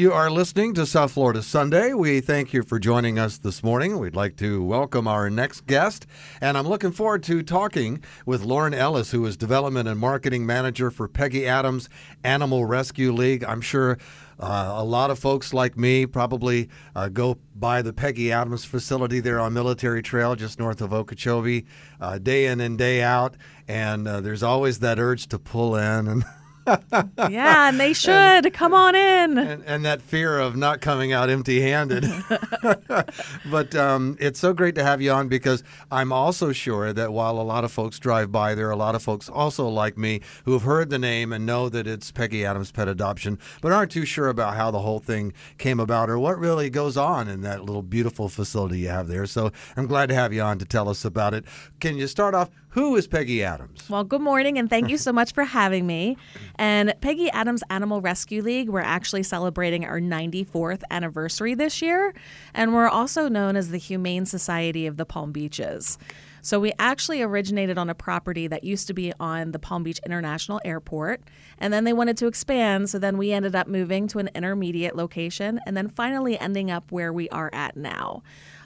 You are listening to South Florida Sunday. We thank you for joining us this morning. We'd like to welcome our next guest, and I'm looking forward to talking with Lauren Ellis, who is Development and Marketing Manager for Peggy Adams Animal Rescue League. I'm sure uh, a lot of folks like me probably uh, go by the Peggy Adams facility there on Military Trail, just north of Okeechobee, uh, day in and day out, and uh, there's always that urge to pull in and. yeah, and they should and, come on in. And, and, that fear of not coming out empty-handed. but um, it's so great to have you on because I'm also sure that while a lot of folks drive by, there are a lot of folks also like me who have heard the name and know that it's Peggy Adams Pet Adoption, but aren't too sure about how the whole thing came about or what really goes on in that little beautiful facility you have there. So I'm glad to have you on to tell us about it. Can you start off? Who is Peggy Adams? Well, good morning, and thank you so much for having me. And Peggy Adams Animal Rescue League, we're actually celebrating our 94th anniversary this year, and we're also known as the Humane Society of the Palm Beaches. So we actually originated on a property that used to be on the Palm Beach International Airport, and then they wanted to expand, so then we ended up moving to an intermediate location, and then finally ending up where we are at now.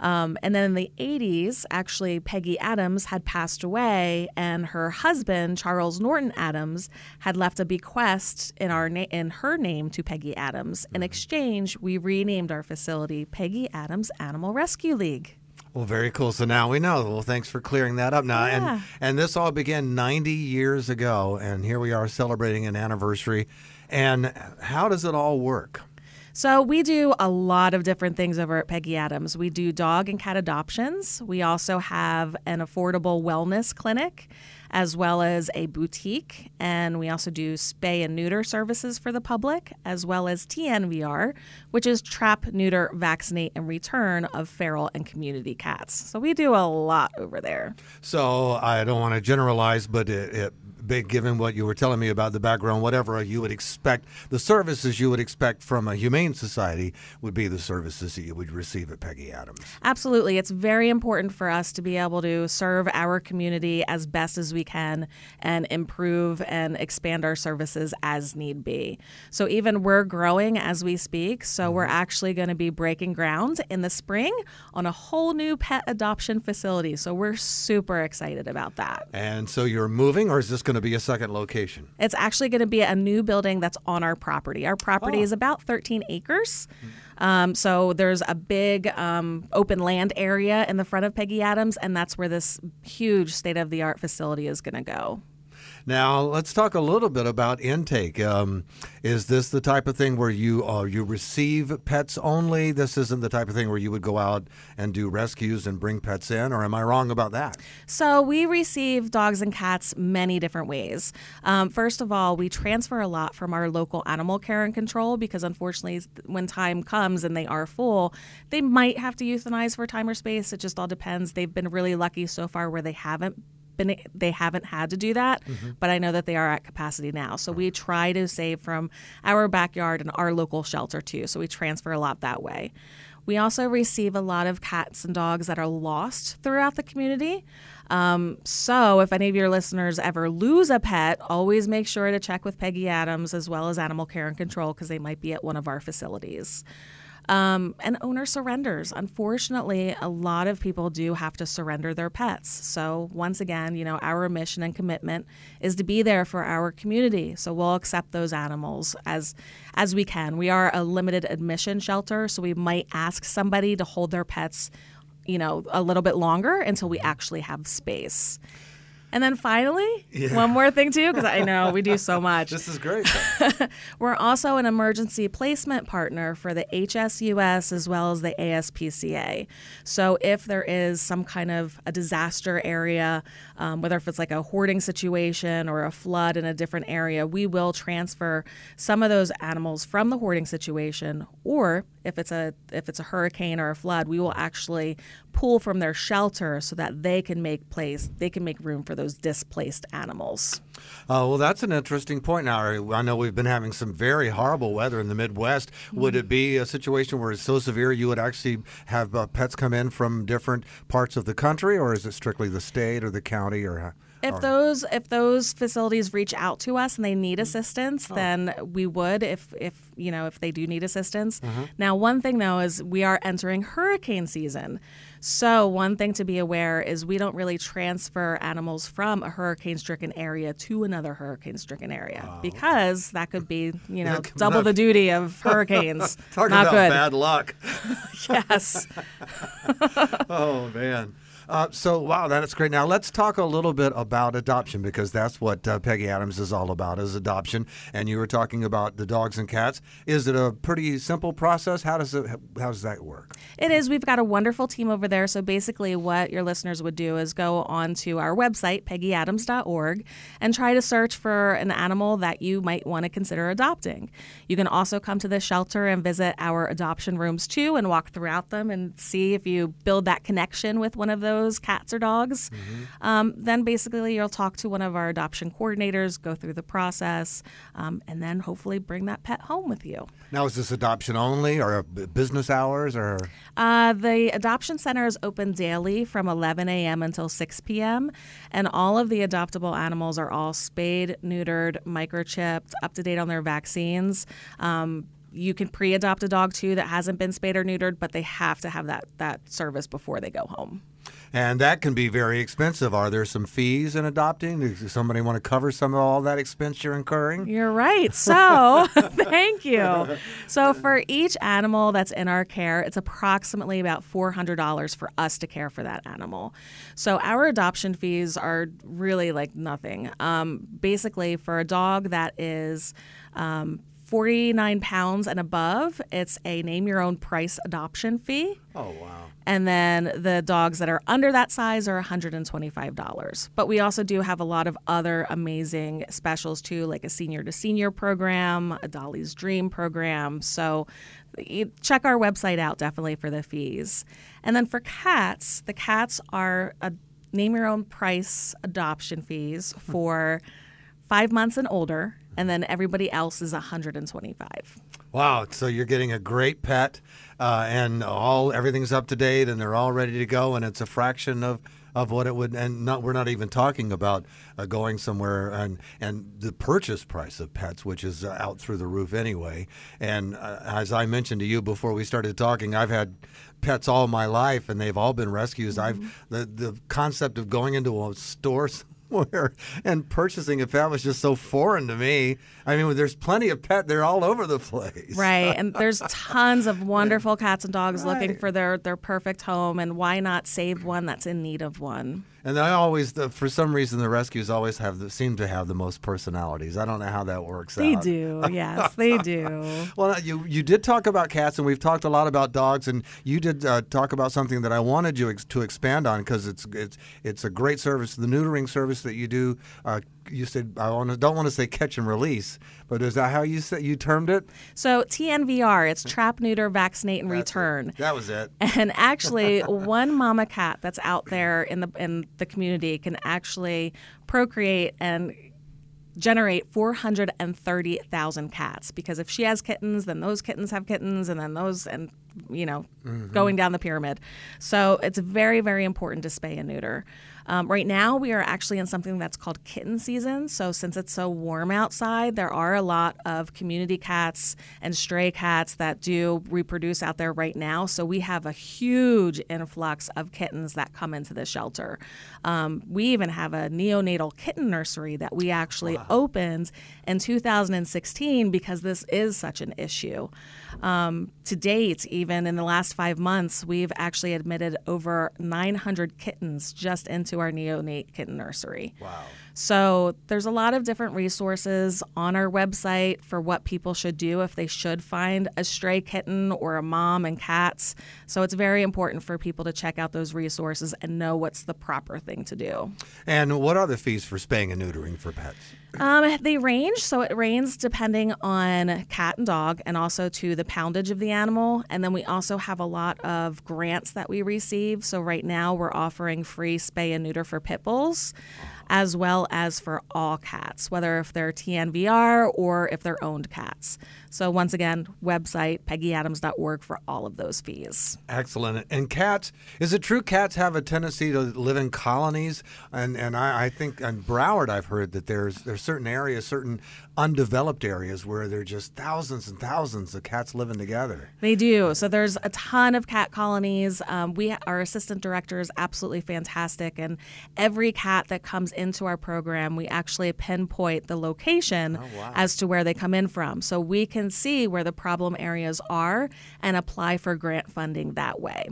Um, and then in the 80s, actually, Peggy Adams had passed away, and her husband, Charles Norton Adams, had left a bequest in, our na- in her name to Peggy Adams. In mm-hmm. exchange, we renamed our facility Peggy Adams Animal Rescue League. Well, very cool. So now we know. Well, thanks for clearing that up. Now, yeah. and and this all began 90 years ago, and here we are celebrating an anniversary. And how does it all work? So we do a lot of different things over at Peggy Adams. We do dog and cat adoptions. We also have an affordable wellness clinic as well as a boutique. And we also do spay and neuter services for the public, as well as TNVR, which is trap, neuter, vaccinate, and return of feral and community cats. So we do a lot over there. So I don't want to generalize, but it, it given what you were telling me about the background, whatever you would expect, the services you would expect from a humane society would be the services that you would receive at Peggy Adams. Absolutely. It's very important for us to be able to serve our community as best as we can and improve and expand our services as need be. So even we're growing as we speak. So mm-hmm. we're actually going to be breaking ground in the spring on a whole new pet adoption facility. So we're super excited about that. And so you're moving, or is this going to be a second location? It's actually going to be a new building that's on our property. Our property oh. is about 13 acres. Um, so there's a big um, open land area in the front of Peggy Adams, and that's where this huge state of the art facility is going to go. Now let's talk a little bit about intake. Um, is this the type of thing where you uh, you receive pets only? This isn't the type of thing where you would go out and do rescues and bring pets in, or am I wrong about that? So we receive dogs and cats many different ways. Um, first of all, we transfer a lot from our local animal care and control because unfortunately, when time comes and they are full, they might have to euthanize for time or space. It just all depends. They've been really lucky so far where they haven't been they haven't had to do that, mm-hmm. but I know that they are at capacity now. So we try to save from our backyard and our local shelter too. So we transfer a lot that way. We also receive a lot of cats and dogs that are lost throughout the community. Um, so, if any of your listeners ever lose a pet, always make sure to check with Peggy Adams as well as Animal Care and Control because they might be at one of our facilities. Um, and owner surrenders. Unfortunately, a lot of people do have to surrender their pets. So, once again, you know, our mission and commitment is to be there for our community. So, we'll accept those animals as as we can. We are a limited admission shelter, so we might ask somebody to hold their pets, you know, a little bit longer until we actually have space. And then finally, yeah. one more thing too, because I know we do so much. this is great. We're also an emergency placement partner for the HSUS as well as the ASPCA. So if there is some kind of a disaster area, um, whether if it's like a hoarding situation or a flood in a different area, we will transfer some of those animals from the hoarding situation, or if it's a if it's a hurricane or a flood, we will actually pull from their shelter so that they can make place they can make room for those displaced animals. Uh, well, that's an interesting point. Now, I know we've been having some very horrible weather in the Midwest. Mm-hmm. Would it be a situation where it's so severe you would actually have uh, pets come in from different parts of the country, or is it strictly the state or the county, or? If Or- those if those facilities reach out to us and they need Oh. assistance, then we would if if you know if they do need assistance. Mm-hmm. Now, one thing though is we are entering hurricane season. So, one thing to be aware is we don't really transfer animals from a hurricane stricken area to another hurricane stricken area because that could be, you know, double the duty of hurricanes. Talk Not about good. bad luck. Yes. Oh man. Uh, so wow, that's great. Now let's talk a little bit about adoption because that's what uh, Peggy Adams is all about is adoption. And you were talking about the dogs and cats. Is it a pretty simple process? How does it? How does that work? It is. We've got a wonderful team over there. So basically, what your listeners would do is go onto our website, peggyadams.org, and try to search for an animal that you might want to consider adopting. You can also come to the shelter and visit our adoption rooms too and walk throughout them and see if you build that connection with one of those cats or dogs. Um, then basically, you'll talk to one of our adoption coordinators, go through the process, um, and then hopefully bring that pet home with you. Now is this adoption only or business hours or? Uh, the adoption center is open daily from 11 a.m. until 6 p.m. And all of the adoptable animals are all spayed, neutered, microchipped, up to date on their vaccines. Um, you can pre-adopt a dog too that hasn't been spayed or neutered, but they have to have that that service before they go home. And that can be very expensive. Are there some fees in adopting? Does somebody want to cover some of all that expense you're incurring? You're right. So, thank you. So, for each animal that's in our care, it's approximately about $400 for us to care for that animal. So, our adoption fees are really like nothing. Um, basically, for a dog that is um, 49 pounds and above, it's a name your own price adoption fee. Oh wow. And then the dogs that are under that size are $125. But we also do have a lot of other amazing specials too, like a senior to senior program, a Dolly's Dream program. So check our website out definitely for the fees. And then for cats, the cats are a name your own price adoption fees for five months and older. And then everybody else is 125. Wow! So you're getting a great pet, uh, and all everything's up to date, and they're all ready to go, and it's a fraction of, of what it would. And not we're not even talking about uh, going somewhere and and the purchase price of pets, which is uh, out through the roof anyway. And uh, as I mentioned to you before we started talking, I've had pets all my life, and they've all been rescues. I've the the concept of going into a store. Somewhere and purchasing a pet was just so foreign to me. I mean, there's plenty of pet; they're all over the place. Right. And there's tons of wonderful cats and dogs looking for their, their perfect home. And why not save one that's in need of one? And I always, the, for some reason, the rescues always have the, seem to have the most personalities. I don't know how that works They out. do. Yes, they do. Well, you you did talk about cats, and we've talked a lot about dogs, and you did uh, talk about something that I wanted you ex- to expand on because it's it's it's a great service, the neutering service that you do. Uh, you said I don't want to say catch and release, but is that how you said you termed it? So TNVR, it's trap, neuter, vaccinate, and That's it. return. That was it. And actually, one mama cat that's out there in the in the community can actually procreate and generate 430,000 cats because if she has kittens, then those kittens have kittens, and then those, and you know, mm-hmm. going down the pyramid. So it's very, very important to spay and neuter. Um, right now, we are actually in something that's called kitten season. So, since it's so warm outside, there are a lot of community cats and stray cats that do reproduce out there right now. So, we have a huge influx of kittens that come into the shelter. Um, we even have a neonatal kitten nursery that we actually opened in 2016 because this is such an issue. Um, to date, even in the last five months, we've actually admitted over 900 kittens just into our neonate kitten nursery. Wow. So there's a lot of different resources on our website for what people should do if they should find a stray kitten or a mom and cats. So it's very important for people to check out those resources and know what's the proper thing to do. And what are the fees for spaying and neutering for pets? Um, they range, so it ranges depending on cat and dog, and also to the poundage of the animal. And then we also have a lot of grants that we receive. So right now we're offering free spay and neuter for pit bulls, as well as for all cats, whether if they're TNVR or if they're owned cats. So, once again, website peggyadams.org for all of those fees. Excellent. And cats, is it true cats have a tendency to live in colonies? And and I, I think in Broward, I've heard that there's there's certain areas, certain undeveloped areas where there are just thousands and thousands of cats living together. They do. So there's a ton of cat colonies. Um, we our assistant director is absolutely fantastic, and every cat that comes into our program, we actually pinpoint the location Oh, wow. as to where they come in from, so we can see where the problem areas are and apply for grant funding that way.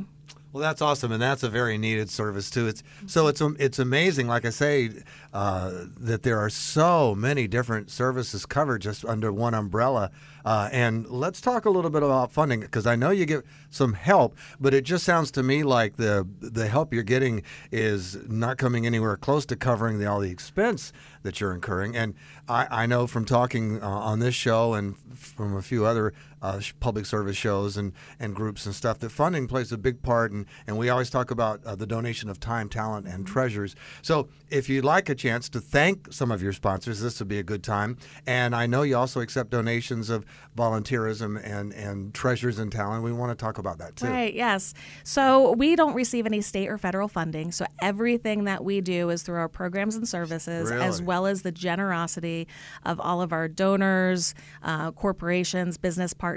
Well, that's awesome, and that's a very needed service too. It's so it's it's amazing, like I say, uh, that there are so many different services covered just under one umbrella. Uh, and let's talk a little bit about funding because I know you get some help, but it just sounds to me like the the help you're getting is not coming anywhere close to covering the, all the expense that you're incurring. And I, I know from talking uh, on this show and from a few other uh, public service shows and, and groups and stuff that funding plays a big part. And, and we always talk about uh, the donation of time, talent, and treasures. So if you'd like a chance to thank some of your sponsors, this would be a good time. And I know you also accept donations of volunteerism and, and treasures and talent. We want to talk about that too. Right, yes. So we don't receive any state or federal funding. So everything that we do is through our programs and services, as well as the generosity of all of our donors, uh, corporations, business partners.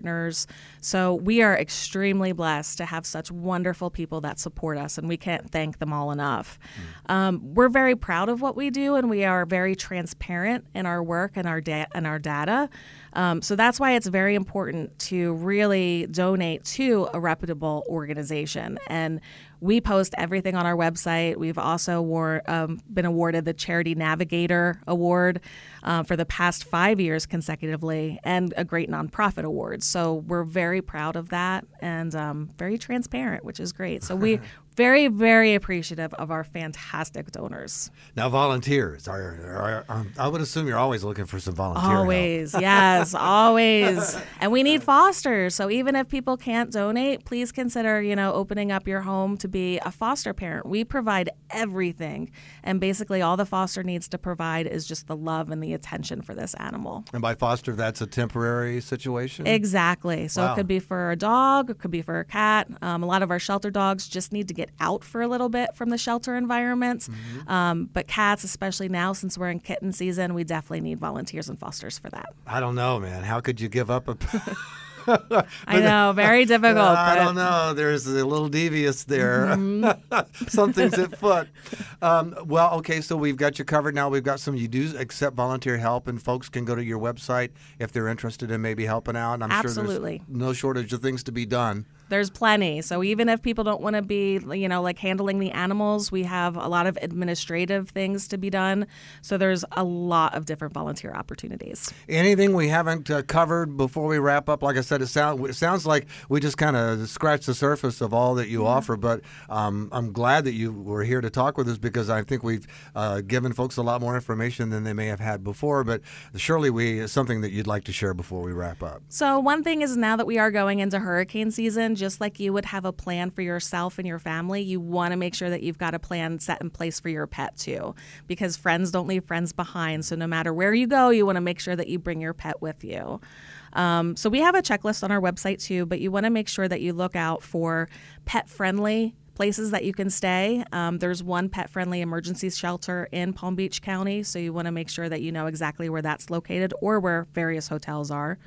So we are extremely blessed to have such wonderful people that support us, and we can't thank them all enough. Um, we're very proud of what we do, and we are very transparent in our work and our da- and our data. Um, so that's why it's very important to really donate to a reputable organization. And we post everything on our website. We've also war- um, been awarded the Charity Navigator Award uh, for the past five years consecutively and a great nonprofit award. So we're very proud of that and um, very transparent, which is great. So we very, very appreciative of our fantastic donors. Now, volunteers are, are, are I would assume you're always looking for some volunteer help. Always, yes, always. And we need fosters. So even if people can't donate, please consider, you know, opening up your home to be a foster parent. We provide everything. And basically all the foster needs to provide is just the love and the attention for this animal. And by foster, that's a temporary situation. Exactly. So Wow. it could be for a dog, it could be for a cat. Um, a lot of our shelter dogs just need to get out for a little bit from the shelter environment. Um, but cats, especially now since we're in kitten season, we definitely need volunteers and fosters for that. I don't know, man. How could you give up a? I know, very difficult. I don't know. There's a little devious there. Mm-hmm. Something's at foot. Um, well, okay. So we've got you covered now. We've got some. You do accept volunteer help, and folks can go to your website if they're interested in maybe helping out. I'm Absolutely. sure there's no shortage of things to be done. There's plenty. So even if people don't want to be, you know, like handling the animals, we have a lot of administrative things to be done. So there's a lot of different volunteer opportunities. Anything we haven't uh, covered before we wrap up? Like I said, it, sound, it sounds like we just kind of scratched the surface of all that you offer. But um, I'm glad that you were here to talk with us because I think we've uh, given folks a lot more information than they may have had before. But surely we something that you'd like to share before we wrap up. So one thing is now that we are going into hurricane season, just like you would have a plan for yourself and your family, you want to make sure that you've got a plan set in place for your pet too, because friends don't leave friends behind. So no matter where you go, you want to make sure that you bring your pet with you. Um, so we have a checklist on our website too, but you want to make sure that you look out for pet friendly places that you can stay. Um, there's one pet friendly emergency shelter in Palm Beach County, so you want to make sure that you know exactly where that's located or where various hotels are.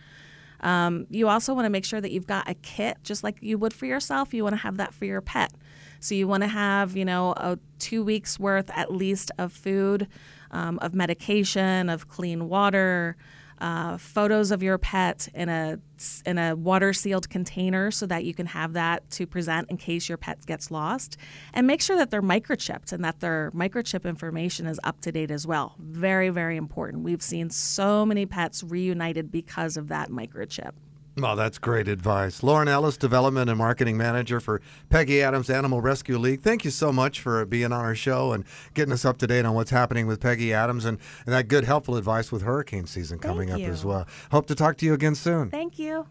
Um, you also want to make sure that you've got a kit, just like you would for yourself. You want to have that for your pet. So you want to have, you know, a two weeks worth at least of food, um, of medication, of clean water, uh, photos of your pet in a in a water sealed container so that you can have that to present in case your pet gets lost, and make sure that they're microchipped and that their microchip information is up to date as well. Very very important. We've seen so many pets reunited because of that microchip. Well, that's great advice. Lauren Ellis, Development and Marketing Manager for Peggy Adams Animal Rescue League. Thank you so much for being on our show and getting us up to date on what's happening with Peggy Adams and, and that good, helpful advice with hurricane season coming up as well. Hope to talk to you again soon. Thank you.